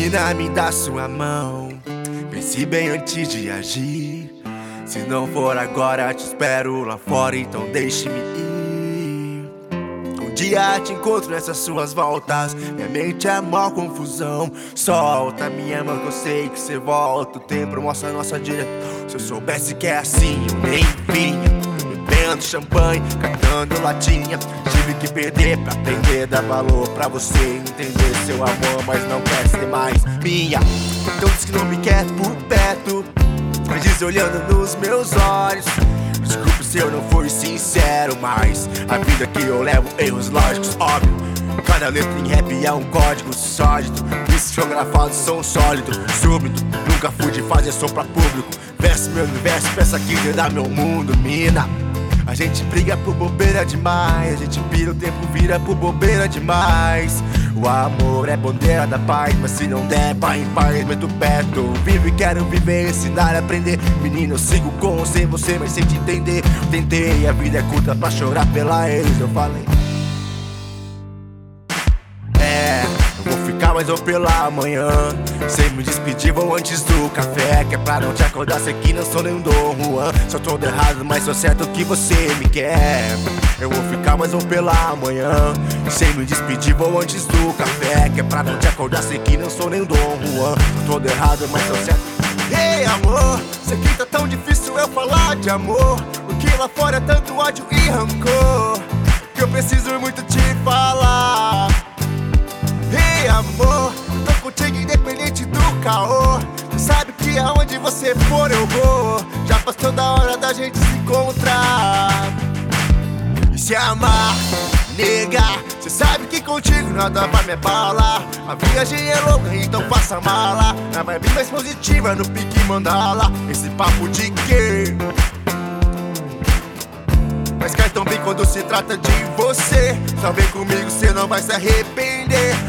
Menina, me dá sua mão. Pense bem antes de agir. Se não for agora, te espero lá fora, então deixe-me ir. Um dia te encontro nessas suas voltas. Minha mente é mó confusão. Solta minha mão que eu sei que você volta. O tempo mostra a nossa direção. Se eu soubesse que é assim, eu nem vinha. Bebendo champanhe, cantando latinha. Tive que perder pra aprender, dar valor pra você entender seu amor, mas não quer ser mais minha. Então diz que não me quer por perto, mas diz olhando nos meus olhos. Desculpe se eu não fui sincero, mas a vida que eu levo, erros lógicos, óbvio. Cada letra em rap é um código sólido. Isso geografados são sólidos, súbito. Nunca fui de fazer som pra público. Verso meu universo, peça que dá meu mundo, mina. A gente briga por bobeira demais. A gente pira o tempo, vira por bobeira demais. O amor é bandeira da paz, mas se não der, pai em paz, meto perto. Vivo e quero viver, ensinar, aprender. Menino, eu sigo com sem você, mas sem te entender. Tentei, a vida é curta pra chorar pela ex. Eu falei. Eu vou pela manhã. Sem me despedir, vou antes do café. Que é pra não te acordar, sei que não sou nem um Dom Juan. Só todo errado, mas sou certo que você me quer. Eu vou ficar mais ou pela manhã. Sem me despedir, vou antes do café. Que é pra não te acordar, sei que não sou nem um Dom Juan. Sou todo errado, mas sou certo. Ei, amor, sei que tá tão difícil eu falar de amor. Porque lá fora é tanto ódio e rancor. Que eu preciso muito te falar. Amor, tô contigo independente do caô. Cê sabe que aonde você for eu vou. Já passou da hora da gente se encontrar. E se amar, nega. Cê sabe que contigo nada vai me abalar. A viagem é louca, então faça mala. Na vibe mais positiva, no pique mandala. Esse papo de quê? Mas cai tão bem quando se trata de você. Só vem comigo, cê não vai se arrepender.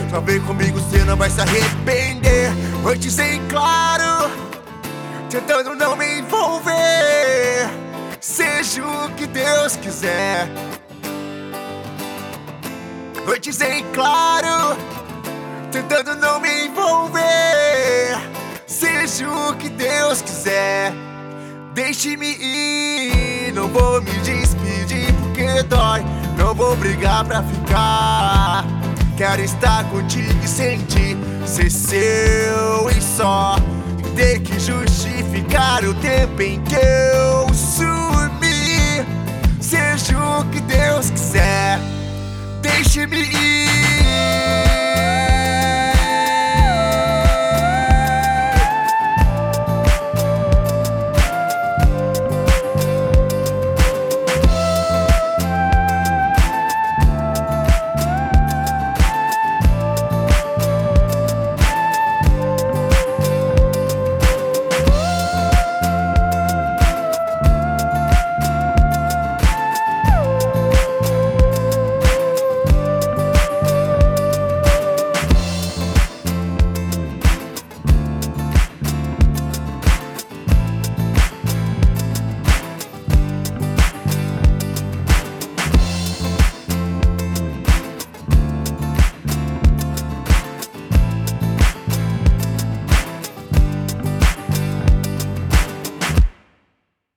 Só vem comigo, cê não vai se arrepender. Antes em claro, tentando não me envolver. Seja o que Deus quiser. Antes em claro, tentando não me envolver. Seja o que Deus quiser. Deixe-me ir, não vou me despedir porque dói. Não vou brigar pra ficar. Quero estar contigo e sentir ser seu e só. Ter que justificar o tempo em que eu sumi. Seja o que Deus quiser, deixe-me ir.